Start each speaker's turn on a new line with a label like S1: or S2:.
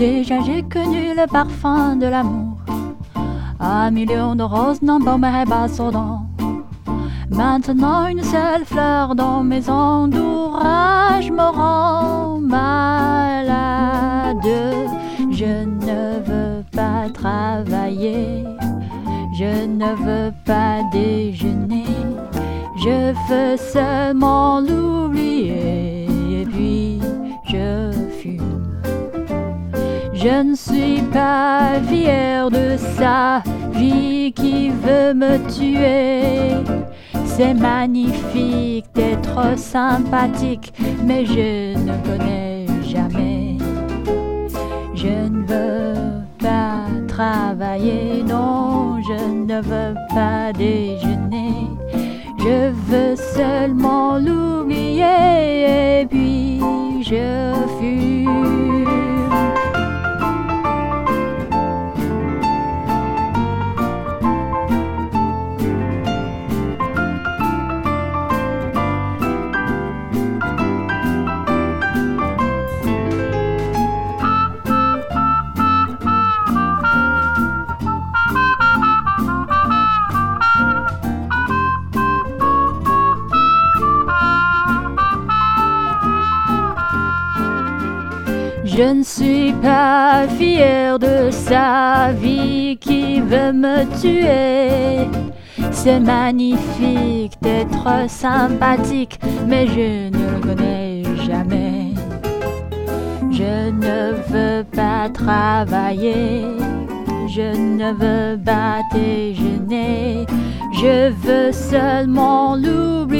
S1: Déjà j'ai connu le parfum de l'amour, un million de roses n'embaumerait pas son dents. Maintenant une seule fleur dans mes entourages me rend malade. Je ne veux pas travailler, je ne veux pas déjeuner, je veux seulement Je ne suis pas fière de sa vie qui veut me tuer. C'est magnifique d'être sympathique, mais je ne connais jamais. Je ne veux pas travailler, non, je ne veux pas déjeuner. Je veux seulement l'oublier et puis Je ne suis pas fière de sa vie qui veut me tuer. C'est magnifique d'être sympathique, mais je ne le connais jamais. Je ne veux pas travailler, je ne veux pas déjeuner, je veux seulement l'oublier.